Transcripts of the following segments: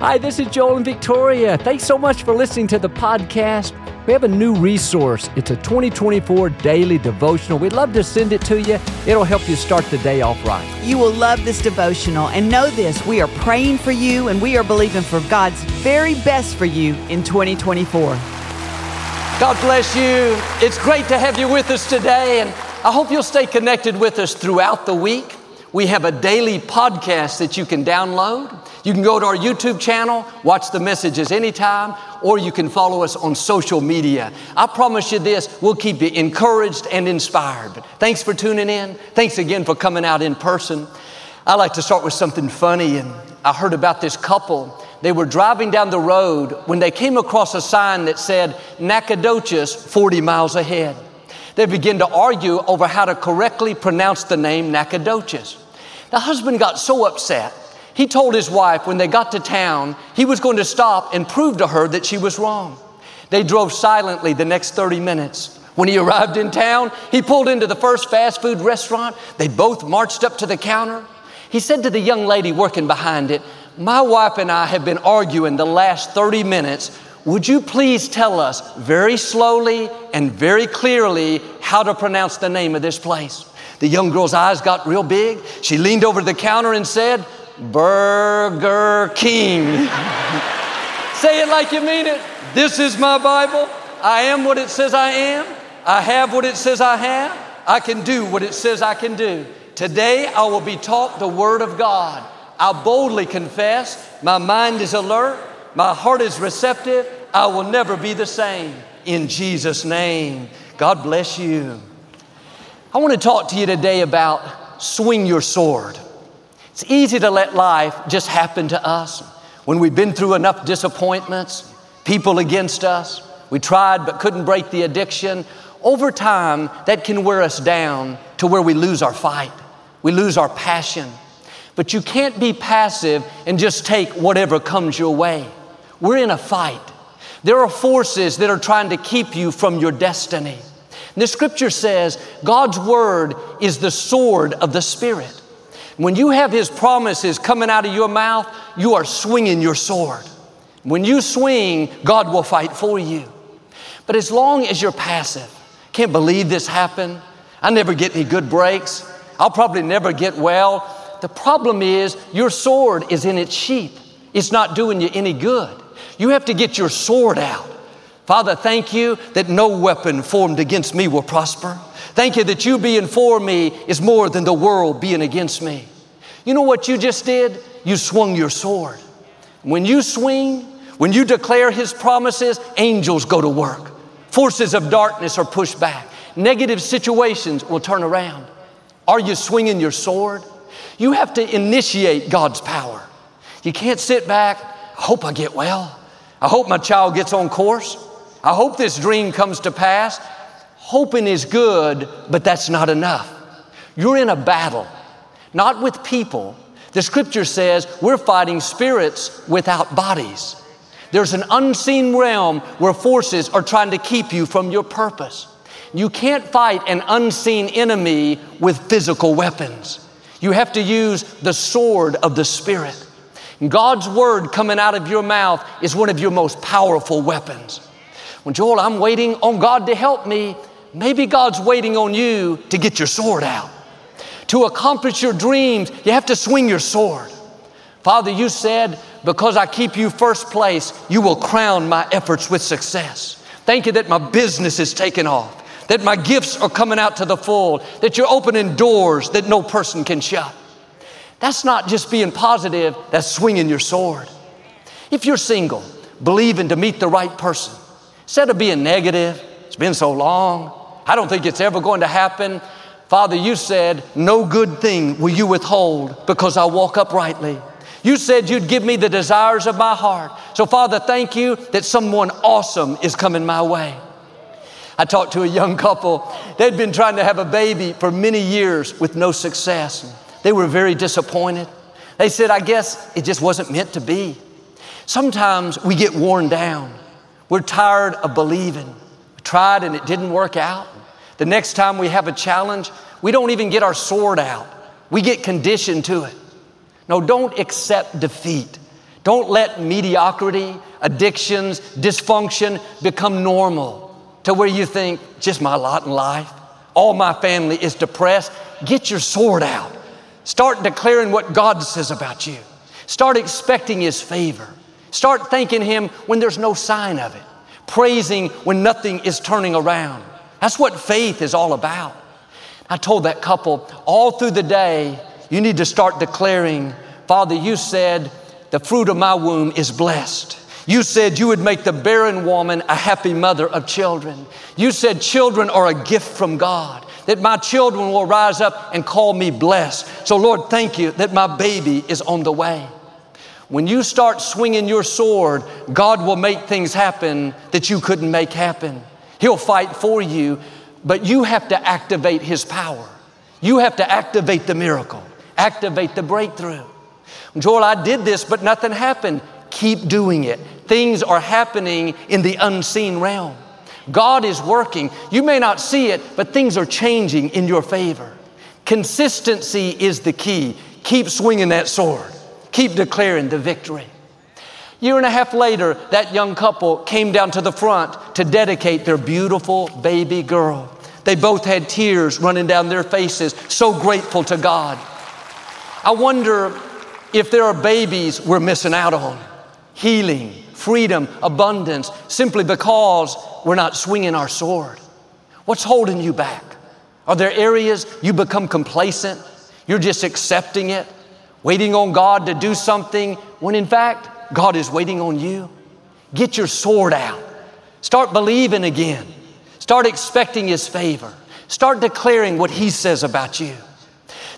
Hi, this is Joel and Victoria. Thanks so much for listening to the podcast. We have a new resource. It's a 2024 daily devotional. We'd love to send it to you. It'll help you start the day off right. You will love this devotional. And know this we are praying for you and we are believing for God's very best for you in 2024. God bless you. It's great to have you with us today, and I hope you'll stay connected with us throughout the week. We have a daily podcast that you can download. You can go to our YouTube channel, watch the messages anytime, or you can follow us on social media. I promise you this, we'll keep you encouraged and inspired. But thanks for tuning in. Thanks again for coming out in person. I like to start with something funny, and I heard about this couple. They were driving down the road when they came across a sign that said Nacogdoches 40 miles ahead. They begin to argue over how to correctly pronounce the name Nacogdoches. The husband got so upset he told his wife when they got to town, he was going to stop and prove to her that she was wrong. They drove silently the next 30 minutes. When he arrived in town, he pulled into the first fast food restaurant. They both marched up to the counter. He said to the young lady working behind it, My wife and I have been arguing the last 30 minutes. Would you please tell us very slowly and very clearly how to pronounce the name of this place? The young girl's eyes got real big. She leaned over the counter and said, Burger King. Say it like you mean it. This is my Bible. I am what it says I am. I have what it says I have. I can do what it says I can do. Today I will be taught the Word of God. I boldly confess, my mind is alert, my heart is receptive. I will never be the same. In Jesus' name, God bless you. I want to talk to you today about swing your sword. It's easy to let life just happen to us when we've been through enough disappointments, people against us. We tried but couldn't break the addiction. Over time, that can wear us down to where we lose our fight, we lose our passion. But you can't be passive and just take whatever comes your way. We're in a fight. There are forces that are trying to keep you from your destiny. And the scripture says God's word is the sword of the Spirit. When you have His promises coming out of your mouth, you are swinging your sword. When you swing, God will fight for you. But as long as you're passive, can't believe this happened. I never get any good breaks. I'll probably never get well. The problem is your sword is in its sheath. It's not doing you any good. You have to get your sword out. Father, thank you that no weapon formed against me will prosper. Thank you that you being for me is more than the world being against me. You know what you just did? You swung your sword. When you swing, when you declare His promises, angels go to work. Forces of darkness are pushed back. Negative situations will turn around. Are you swinging your sword? You have to initiate God's power. You can't sit back, I hope I get well. I hope my child gets on course. I hope this dream comes to pass. Hoping is good, but that's not enough. You're in a battle, not with people. The scripture says we're fighting spirits without bodies. There's an unseen realm where forces are trying to keep you from your purpose. You can't fight an unseen enemy with physical weapons. You have to use the sword of the Spirit. God's word coming out of your mouth is one of your most powerful weapons. When Joel, I'm waiting on God to help me, Maybe God's waiting on you to get your sword out. To accomplish your dreams, you have to swing your sword. Father, you said, because I keep you first place, you will crown my efforts with success. Thank you that my business is taking off, that my gifts are coming out to the full, that you're opening doors that no person can shut. That's not just being positive, that's swinging your sword. If you're single, believing to meet the right person, instead of being negative, it's been so long, I don't think it's ever going to happen. Father, you said, No good thing will you withhold because I walk uprightly. You said you'd give me the desires of my heart. So, Father, thank you that someone awesome is coming my way. I talked to a young couple. They'd been trying to have a baby for many years with no success. They were very disappointed. They said, I guess it just wasn't meant to be. Sometimes we get worn down. We're tired of believing. We tried and it didn't work out. The next time we have a challenge, we don't even get our sword out. We get conditioned to it. No, don't accept defeat. Don't let mediocrity, addictions, dysfunction become normal to where you think, just my lot in life. All my family is depressed. Get your sword out. Start declaring what God says about you. Start expecting His favor. Start thanking Him when there's no sign of it. Praising when nothing is turning around. That's what faith is all about. I told that couple all through the day, you need to start declaring, Father, you said the fruit of my womb is blessed. You said you would make the barren woman a happy mother of children. You said children are a gift from God that my children will rise up and call me blessed. So, Lord, thank you that my baby is on the way. When you start swinging your sword, God will make things happen that you couldn't make happen. He'll fight for you, but you have to activate His power. You have to activate the miracle, activate the breakthrough. Joel, I did this, but nothing happened. Keep doing it. Things are happening in the unseen realm. God is working. You may not see it, but things are changing in your favor. Consistency is the key. Keep swinging that sword, keep declaring the victory. Year and a half later, that young couple came down to the front to dedicate their beautiful baby girl. They both had tears running down their faces, so grateful to God. I wonder if there are babies we're missing out on healing, freedom, abundance, simply because we're not swinging our sword? What's holding you back? Are there areas you become complacent? You're just accepting it, waiting on God to do something when in fact God is waiting on you? Get your sword out. Start believing again. Start expecting His favor. Start declaring what He says about you.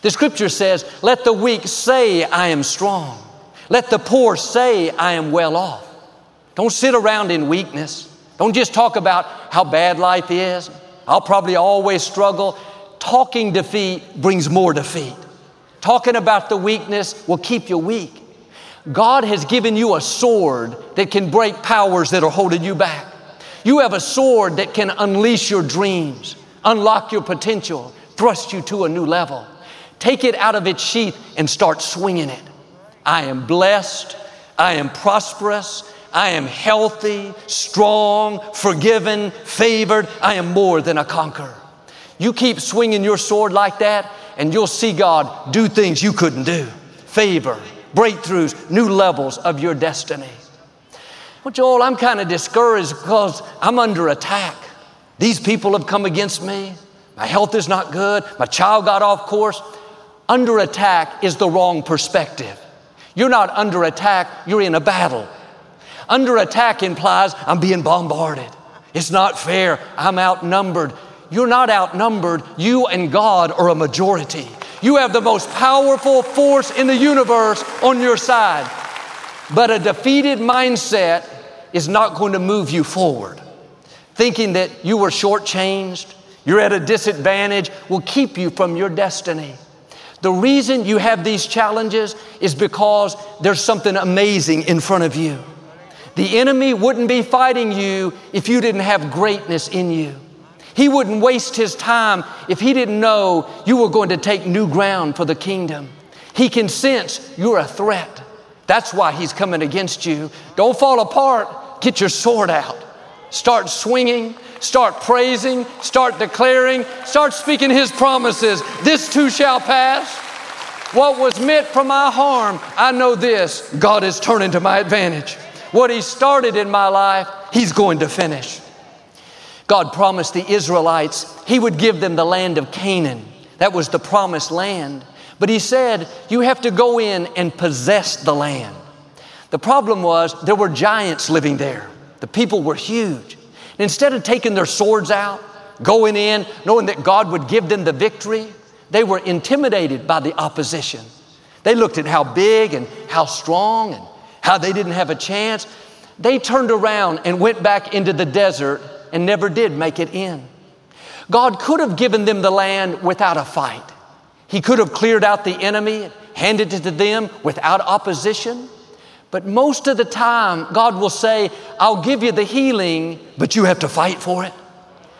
The scripture says, Let the weak say, I am strong. Let the poor say, I am well off. Don't sit around in weakness. Don't just talk about how bad life is. I'll probably always struggle. Talking defeat brings more defeat. Talking about the weakness will keep you weak. God has given you a sword that can break powers that are holding you back. You have a sword that can unleash your dreams, unlock your potential, thrust you to a new level. Take it out of its sheath and start swinging it. I am blessed. I am prosperous. I am healthy, strong, forgiven, favored. I am more than a conqueror. You keep swinging your sword like that, and you'll see God do things you couldn't do. Favor, breakthroughs, new levels of your destiny. Well, Joel, I'm kind of discouraged because I'm under attack. These people have come against me. My health is not good. My child got off course. Under attack is the wrong perspective. You're not under attack, you're in a battle. Under attack implies I'm being bombarded. It's not fair. I'm outnumbered. You're not outnumbered. You and God are a majority. You have the most powerful force in the universe on your side. But a defeated mindset is not going to move you forward. Thinking that you were shortchanged, you're at a disadvantage, will keep you from your destiny. The reason you have these challenges is because there's something amazing in front of you. The enemy wouldn't be fighting you if you didn't have greatness in you. He wouldn't waste his time if he didn't know you were going to take new ground for the kingdom. He can sense you're a threat. That's why he's coming against you. Don't fall apart. Get your sword out. Start swinging, start praising, start declaring, start speaking his promises. This too shall pass. What was meant for my harm, I know this God is turning to my advantage. What He started in my life, He's going to finish. God promised the Israelites He would give them the land of Canaan. That was the promised land. But He said, You have to go in and possess the land. The problem was there were giants living there, the people were huge. And instead of taking their swords out, going in, knowing that God would give them the victory, they were intimidated by the opposition. They looked at how big and how strong and how they didn't have a chance. They turned around and went back into the desert and never did make it in. God could have given them the land without a fight. He could have cleared out the enemy, handed it to them without opposition. But most of the time, God will say, I'll give you the healing, but you have to fight for it.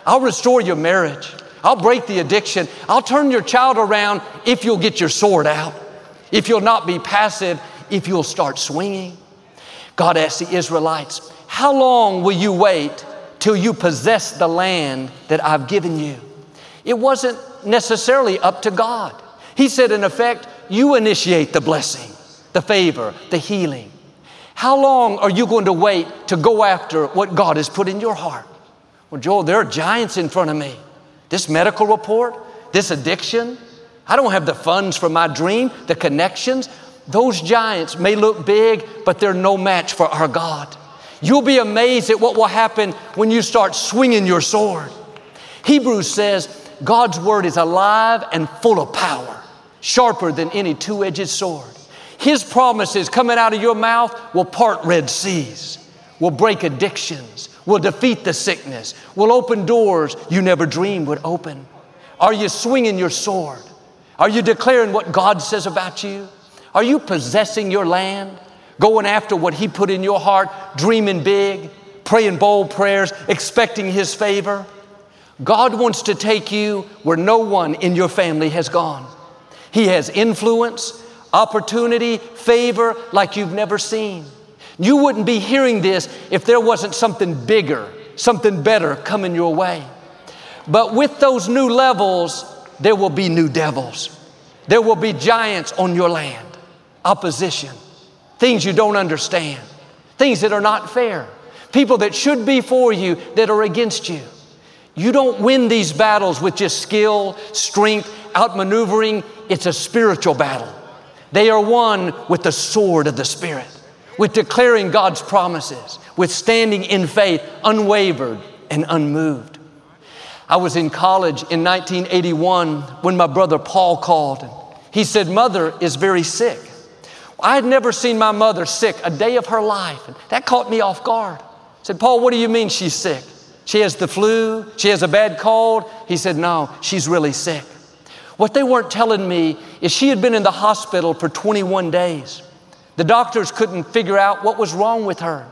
I'll restore your marriage. I'll break the addiction. I'll turn your child around if you'll get your sword out, if you'll not be passive, if you'll start swinging. God asked the Israelites, How long will you wait till you possess the land that I've given you? It wasn't necessarily up to God. He said, in effect, you initiate the blessing, the favor, the healing. How long are you going to wait to go after what God has put in your heart? Well, Joel, there are giants in front of me. This medical report, this addiction, I don't have the funds for my dream, the connections. Those giants may look big, but they're no match for our God. You'll be amazed at what will happen when you start swinging your sword. Hebrews says God's word is alive and full of power, sharper than any two edged sword. His promises coming out of your mouth will part red seas, will break addictions, will defeat the sickness, will open doors you never dreamed would open. Are you swinging your sword? Are you declaring what God says about you? Are you possessing your land, going after what He put in your heart, dreaming big, praying bold prayers, expecting His favor? God wants to take you where no one in your family has gone. He has influence, opportunity, favor like you've never seen. You wouldn't be hearing this if there wasn't something bigger, something better coming your way. But with those new levels, there will be new devils. There will be giants on your land, opposition, things you don't understand, things that are not fair, people that should be for you that are against you. You don't win these battles with just skill, strength, outmaneuvering. It's a spiritual battle. They are won with the sword of the Spirit with declaring God's promises, with standing in faith, unwavered and unmoved. I was in college in 1981 when my brother Paul called. He said, Mother is very sick. I had never seen my mother sick a day of her life. And that caught me off guard. I said, Paul, what do you mean she's sick? She has the flu? She has a bad cold? He said, No, she's really sick. What they weren't telling me is she had been in the hospital for 21 days. The doctors couldn't figure out what was wrong with her.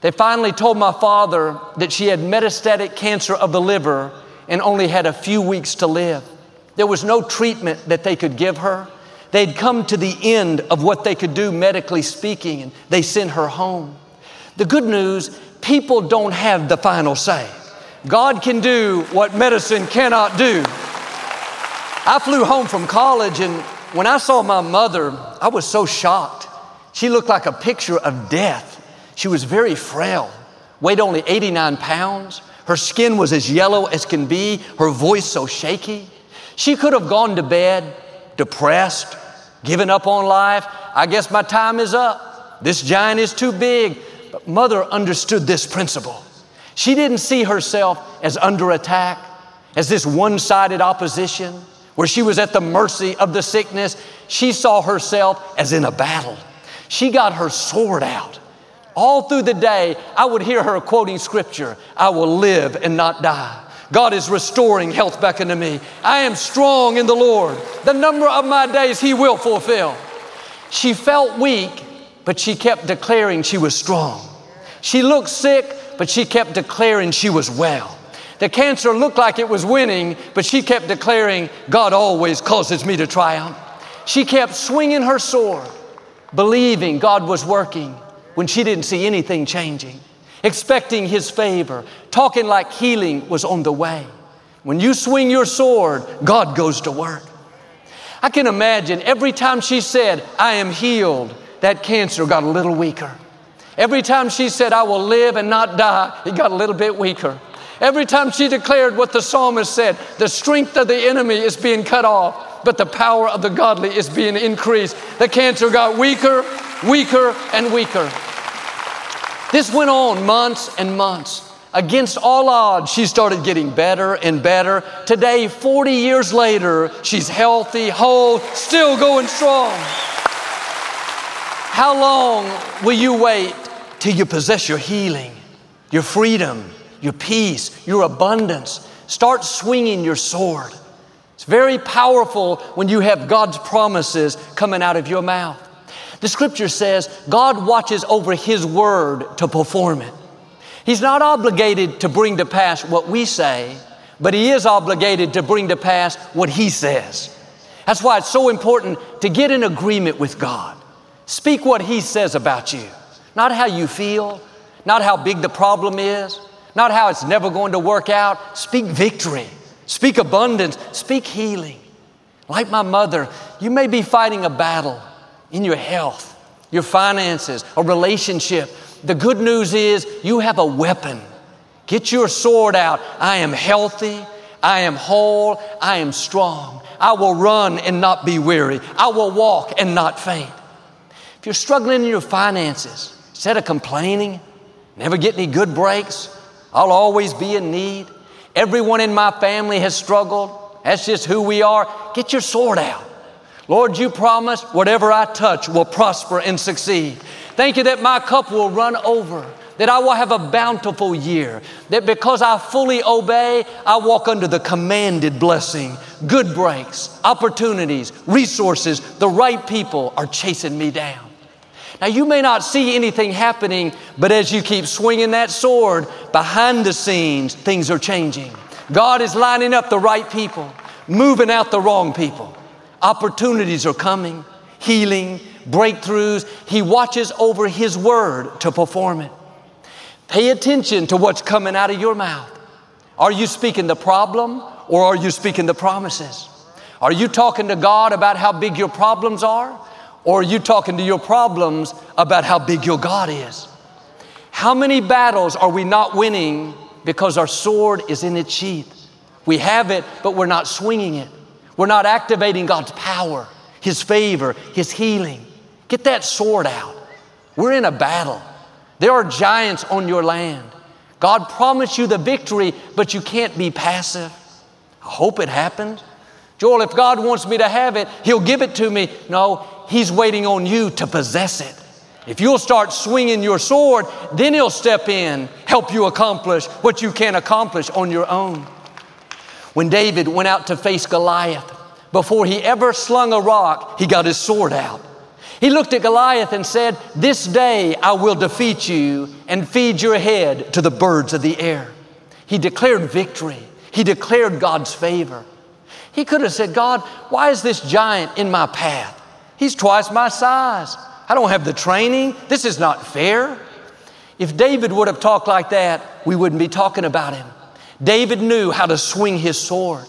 They finally told my father that she had metastatic cancer of the liver and only had a few weeks to live. There was no treatment that they could give her. They'd come to the end of what they could do medically speaking, and they sent her home. The good news people don't have the final say. God can do what medicine cannot do. I flew home from college, and when I saw my mother, I was so shocked. She looked like a picture of death. She was very frail, weighed only 89 pounds. Her skin was as yellow as can be, her voice so shaky. She could have gone to bed depressed, giving up on life. I guess my time is up. This giant is too big. But mother understood this principle. She didn't see herself as under attack, as this one sided opposition where she was at the mercy of the sickness. She saw herself as in a battle. She got her sword out. All through the day, I would hear her quoting scripture I will live and not die. God is restoring health back into me. I am strong in the Lord. The number of my days He will fulfill. She felt weak, but she kept declaring she was strong. She looked sick, but she kept declaring she was well. The cancer looked like it was winning, but she kept declaring, God always causes me to triumph. She kept swinging her sword believing God was working when she didn't see anything changing, expecting His favor, talking like healing was on the way. When you swing your sword, God goes to work. I can imagine every time she said, I am healed, that cancer got a little weaker. Every time she said, I will live and not die, it got a little bit weaker. Every time she declared what the psalmist said, the strength of the enemy is being cut off, but the power of the godly is being increased. The cancer got weaker, weaker, and weaker. This went on months and months. Against all odds, she started getting better and better. Today, 40 years later, she's healthy, whole, still going strong. How long will you wait till you possess your healing, your freedom, your peace, your abundance? Start swinging your sword. It's very powerful when you have God's promises coming out of your mouth. The scripture says God watches over His word to perform it. He's not obligated to bring to pass what we say, but He is obligated to bring to pass what He says. That's why it's so important to get in agreement with God. Speak what He says about you, not how you feel, not how big the problem is, not how it's never going to work out. Speak victory, speak abundance, speak healing. Like my mother, you may be fighting a battle in your health, your finances, a relationship the good news is you have a weapon. Get your sword out. I am healthy. I am whole. I am strong. I will run and not be weary. I will walk and not faint. If you're struggling in your finances, instead of complaining, never get any good breaks, I'll always be in need. Everyone in my family has struggled. That's just who we are. Get your sword out. Lord, you promised whatever I touch will prosper and succeed. Thank you that my cup will run over, that I will have a bountiful year, that because I fully obey, I walk under the commanded blessing. Good breaks, opportunities, resources, the right people are chasing me down. Now, you may not see anything happening, but as you keep swinging that sword, behind the scenes, things are changing. God is lining up the right people, moving out the wrong people. Opportunities are coming, healing, breakthroughs. He watches over His word to perform it. Pay attention to what's coming out of your mouth. Are you speaking the problem or are you speaking the promises? Are you talking to God about how big your problems are? Or are you talking to your problems about how big your God is? How many battles are we not winning because our sword is in its sheath? We have it, but we're not swinging it. We're not activating God's power, His favor, His healing. Get that sword out. We're in a battle. There are giants on your land. God promised you the victory, but you can't be passive. I hope it happens. Joel, if God wants me to have it, He'll give it to me. No, He's waiting on you to possess it. If you'll start swinging your sword, then He'll step in, help you accomplish what you can't accomplish on your own. When David went out to face Goliath, before he ever slung a rock, he got his sword out. He looked at Goliath and said, This day I will defeat you and feed your head to the birds of the air. He declared victory. He declared God's favor. He could have said, God, why is this giant in my path? He's twice my size. I don't have the training. This is not fair. If David would have talked like that, we wouldn't be talking about him. David knew how to swing his sword.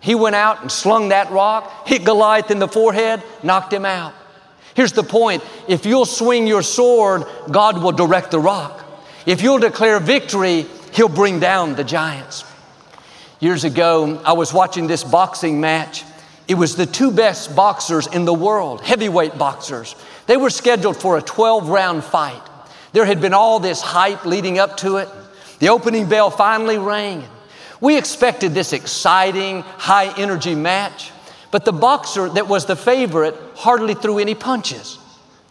He went out and slung that rock, hit Goliath in the forehead, knocked him out. Here's the point if you'll swing your sword, God will direct the rock. If you'll declare victory, He'll bring down the giants. Years ago, I was watching this boxing match. It was the two best boxers in the world, heavyweight boxers. They were scheduled for a 12 round fight. There had been all this hype leading up to it. The opening bell finally rang. We expected this exciting, high energy match. But the boxer that was the favorite hardly threw any punches.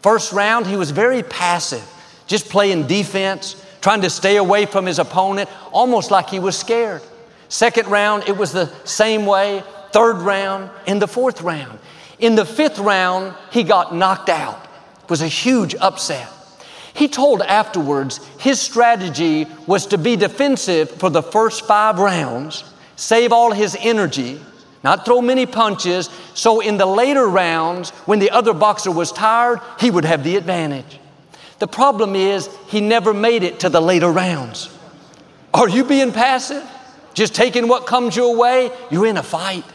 First round, he was very passive, just playing defense, trying to stay away from his opponent, almost like he was scared. Second round, it was the same way. Third round, and the fourth round. In the fifth round, he got knocked out. It was a huge upset. He told afterwards his strategy was to be defensive for the first five rounds, save all his energy, not throw many punches. So in the later rounds, when the other boxer was tired, he would have the advantage. The problem is he never made it to the later rounds. Are you being passive? Just taking what comes your way? You're in a fight.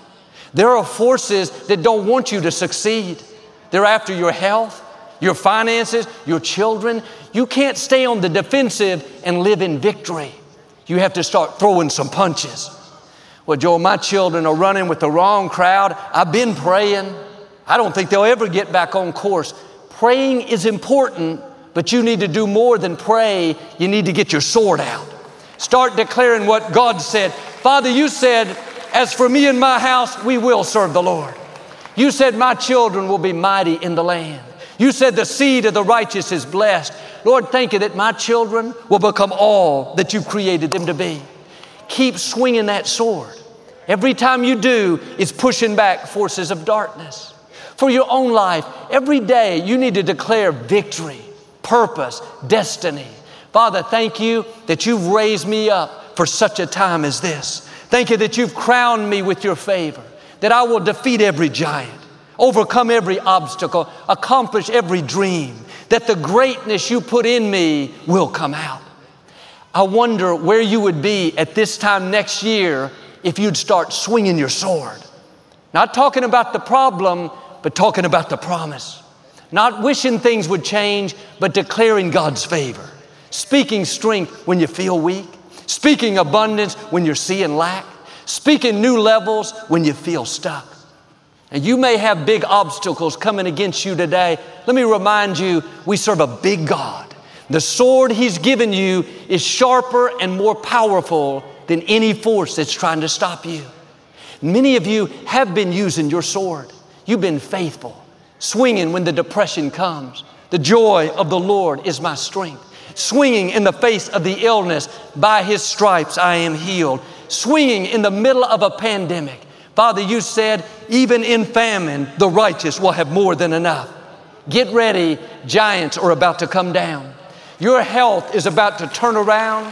There are forces that don't want you to succeed. They're after your health, your finances, your children. You can't stay on the defensive and live in victory. You have to start throwing some punches. Well, Joel, my children are running with the wrong crowd. I've been praying. I don't think they'll ever get back on course. Praying is important, but you need to do more than pray. You need to get your sword out. Start declaring what God said. Father, you said, as for me and my house, we will serve the Lord. You said, my children will be mighty in the land. You said the seed of the righteous is blessed. Lord, thank you that my children will become all that you've created them to be. Keep swinging that sword. Every time you do, it's pushing back forces of darkness. For your own life, every day you need to declare victory, purpose, destiny. Father, thank you that you've raised me up for such a time as this. Thank you that you've crowned me with your favor, that I will defeat every giant overcome every obstacle, accomplish every dream, that the greatness you put in me will come out. I wonder where you would be at this time next year if you'd start swinging your sword. Not talking about the problem, but talking about the promise. Not wishing things would change, but declaring God's favor. Speaking strength when you feel weak. Speaking abundance when you're seeing lack. Speaking new levels when you feel stuck. And you may have big obstacles coming against you today. Let me remind you, we serve a big God. The sword He's given you is sharper and more powerful than any force that's trying to stop you. Many of you have been using your sword. You've been faithful, swinging when the depression comes. The joy of the Lord is my strength. Swinging in the face of the illness, by His stripes I am healed. Swinging in the middle of a pandemic Father, you said, even in famine, the righteous will have more than enough. Get ready, giants are about to come down. Your health is about to turn around.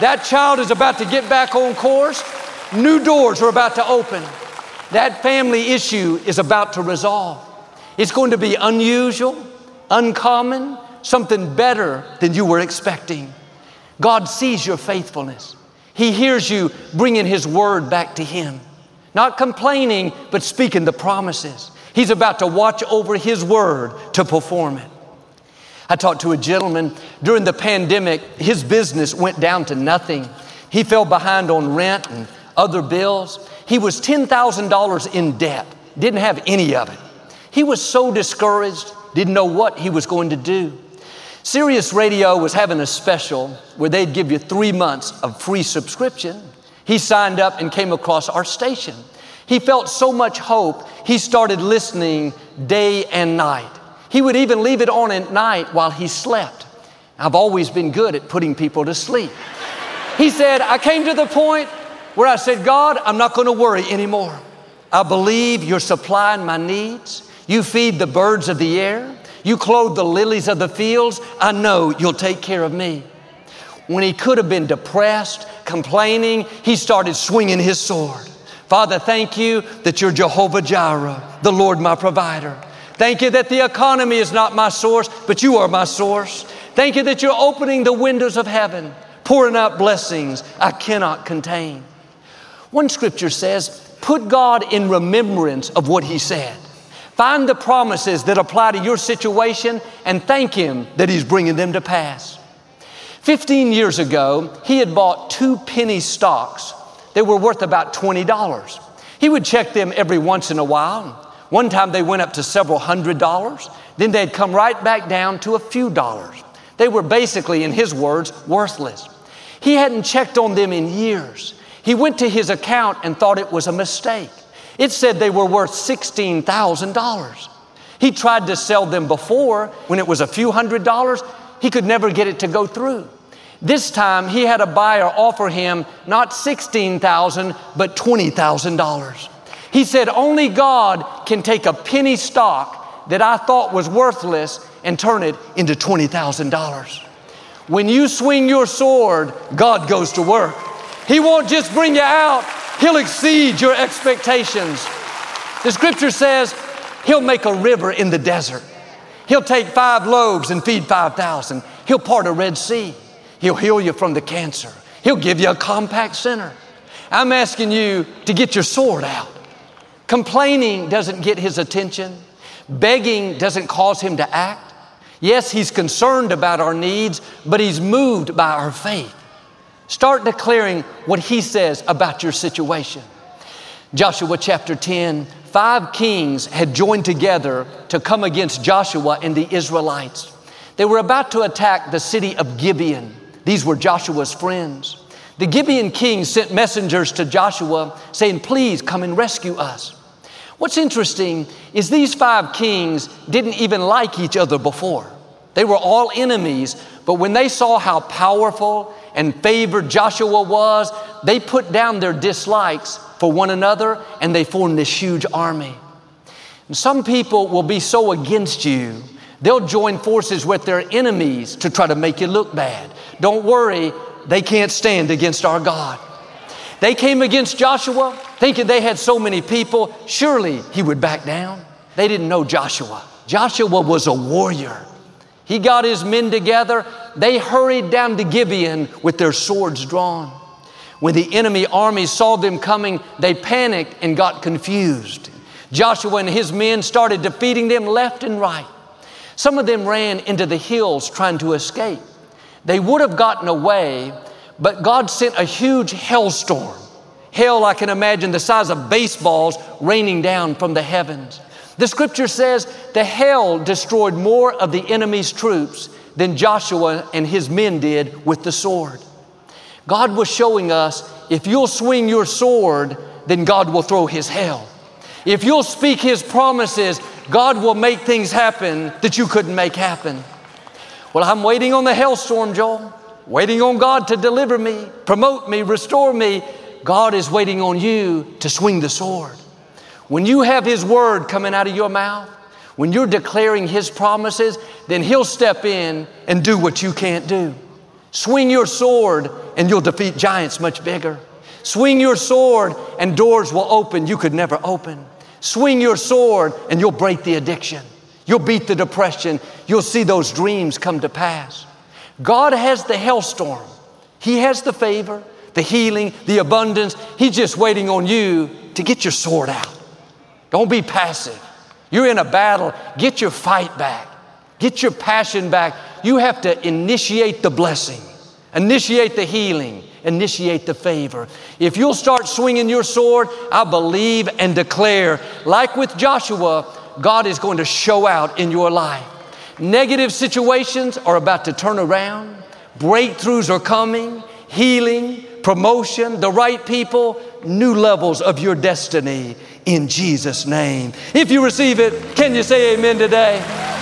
That child is about to get back on course. New doors are about to open. That family issue is about to resolve. It's going to be unusual, uncommon, something better than you were expecting. God sees your faithfulness. He hears you bringing His word back to Him. Not complaining, but speaking the promises. He's about to watch over His word to perform it. I talked to a gentleman during the pandemic, his business went down to nothing. He fell behind on rent and other bills. He was $10,000 in debt, didn't have any of it. He was so discouraged, didn't know what he was going to do. Sirius Radio was having a special where they'd give you three months of free subscription. He signed up and came across our station. He felt so much hope, he started listening day and night. He would even leave it on at night while he slept. I've always been good at putting people to sleep. He said, I came to the point where I said, God, I'm not going to worry anymore. I believe you're supplying my needs. You feed the birds of the air. You clothe the lilies of the fields. I know you'll take care of me. When he could have been depressed, complaining, he started swinging his sword. Father, thank you that you're Jehovah Jireh, the Lord my provider. Thank you that the economy is not my source, but you are my source. Thank you that you're opening the windows of heaven, pouring out blessings I cannot contain. One scripture says, put God in remembrance of what He said. Find the promises that apply to your situation and thank Him that He's bringing them to pass. 15 years ago, he had bought two penny stocks. They were worth about $20. He would check them every once in a while. One time they went up to several hundred dollars. Then they'd come right back down to a few dollars. They were basically, in his words, worthless. He hadn't checked on them in years. He went to his account and thought it was a mistake. It said they were worth $16,000. He tried to sell them before when it was a few hundred dollars. He could never get it to go through. This time he had a buyer offer him not 16,000, but $20,000. He said, Only God can take a penny stock that I thought was worthless and turn it into $20,000. When you swing your sword, God goes to work. He won't just bring you out, He'll exceed your expectations. The scripture says, He'll make a river in the desert. He'll take five loaves and feed 5,000. He'll part a Red Sea. He'll heal you from the cancer. He'll give you a Compaq Center. I'm asking you to get your sword out. Complaining doesn't get his attention. Begging doesn't cause him to act. Yes, he's concerned about our needs, but he's moved by our faith. Start declaring what he says about your situation. Joshua chapter 10, five kings had joined together to come against Joshua and the Israelites. They were about to attack the city of Gibeon. These were Joshua's friends. The Gibeon king sent messengers to Joshua saying, Please come and rescue us. What's interesting is these five kings didn't even like each other before. They were all enemies, but when they saw how powerful and favored Joshua was, they put down their dislikes for one another and they formed this huge army. And some people will be so against you, they'll join forces with their enemies to try to make you look bad. Don't worry, they can't stand against our God. They came against Joshua thinking they had so many people, surely he would back down. They didn't know Joshua. Joshua was a warrior. He got his men together. They hurried down to Gibeon with their swords drawn. When the enemy army saw them coming, they panicked and got confused. Joshua and his men started defeating them left and right. Some of them ran into the hills trying to escape. They would have gotten away, but God sent a huge hailstorm. Hail, I can imagine, the size of baseballs raining down from the heavens. The scripture says the hail destroyed more of the enemy's troops than Joshua and his men did with the sword. God was showing us if you'll swing your sword, then God will throw his hell. If you'll speak his promises, God will make things happen that you couldn't make happen. Well, I'm waiting on the hailstorm, Joel, waiting on God to deliver me, promote me, restore me. God is waiting on you to swing the sword. When you have His word coming out of your mouth, when you're declaring His promises, then He'll step in and do what you can't do. Swing your sword and you'll defeat giants much bigger. Swing your sword and doors will open you could never open. Swing your sword and you'll break the addiction. You'll beat the depression. You'll see those dreams come to pass. God has the hailstorm. He has the favor, the healing, the abundance. He's just waiting on you to get your sword out. Don't be passive. You're in a battle. Get your fight back. Get your passion back. You have to initiate the blessing, initiate the healing, initiate the favor. If you'll start swinging your sword, I believe and declare, like with Joshua, God is going to show out in your life. Negative situations are about to turn around, breakthroughs are coming, healing, promotion, the right people, new levels of your destiny in Jesus' name. If you receive it, can you say amen today?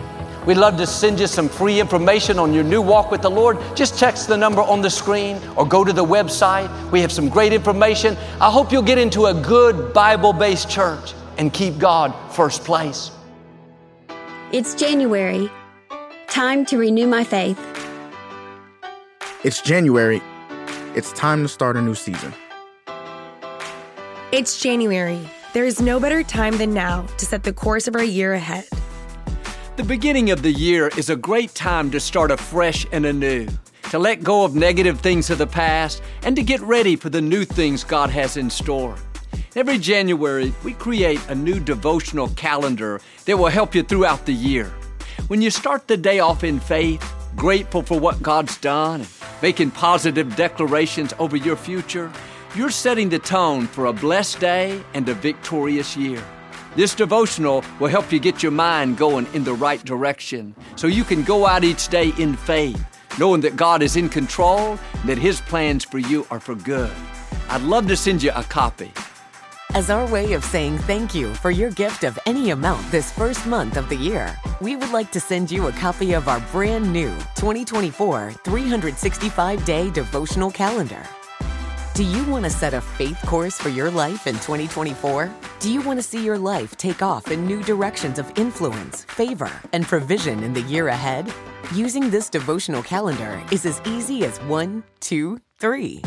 We'd love to send you some free information on your new walk with the Lord. Just text the number on the screen or go to the website. We have some great information. I hope you'll get into a good Bible based church and keep God first place. It's January. Time to renew my faith. It's January. It's time to start a new season. It's January. There is no better time than now to set the course of our year ahead. The beginning of the year is a great time to start afresh and anew, to let go of negative things of the past, and to get ready for the new things God has in store. Every January, we create a new devotional calendar that will help you throughout the year. When you start the day off in faith, grateful for what God's done, and making positive declarations over your future, you're setting the tone for a blessed day and a victorious year. This devotional will help you get your mind going in the right direction so you can go out each day in faith, knowing that God is in control and that His plans for you are for good. I'd love to send you a copy. As our way of saying thank you for your gift of any amount this first month of the year, we would like to send you a copy of our brand new 2024 365 day devotional calendar. Do you want to set a faith course for your life in 2024? Do you want to see your life take off in new directions of influence, favor, and provision in the year ahead? Using this devotional calendar is as easy as one, two, three.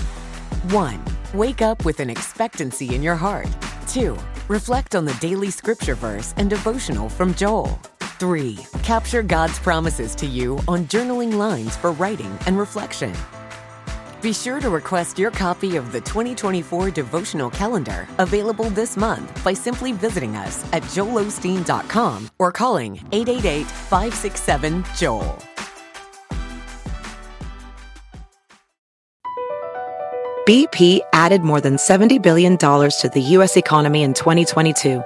One, wake up with an expectancy in your heart. Two, reflect on the daily scripture verse and devotional from Joel. Three, capture God's promises to you on journaling lines for writing and reflection. Be sure to request your copy of the 2024 devotional calendar available this month by simply visiting us at joelosteen.com or calling 888 567 Joel. BP added more than $70 billion to the U.S. economy in 2022.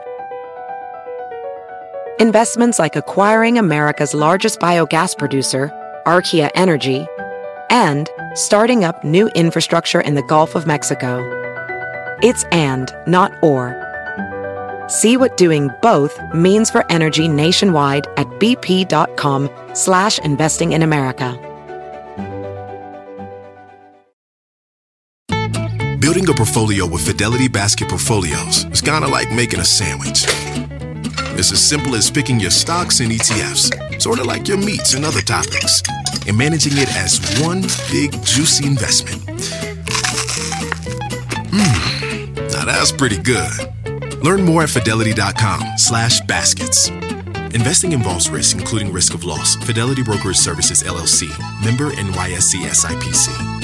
Investments like acquiring America's largest biogas producer, Archaea Energy, and starting up new infrastructure in the Gulf of Mexico. It's and, not or. See what doing both means for energy nationwide at bp.com slash investing in America. Building a portfolio with Fidelity Basket Portfolios is kind of like making a sandwich. It's as simple as picking your stocks and ETFs, sort of like your meats and other topics, and managing it as one big juicy investment. Mmm, now that's pretty good. Learn more at fidelity.com slash baskets. Investing involves risk, including risk of loss. Fidelity Brokerage Services, LLC. Member NYSE SIPC.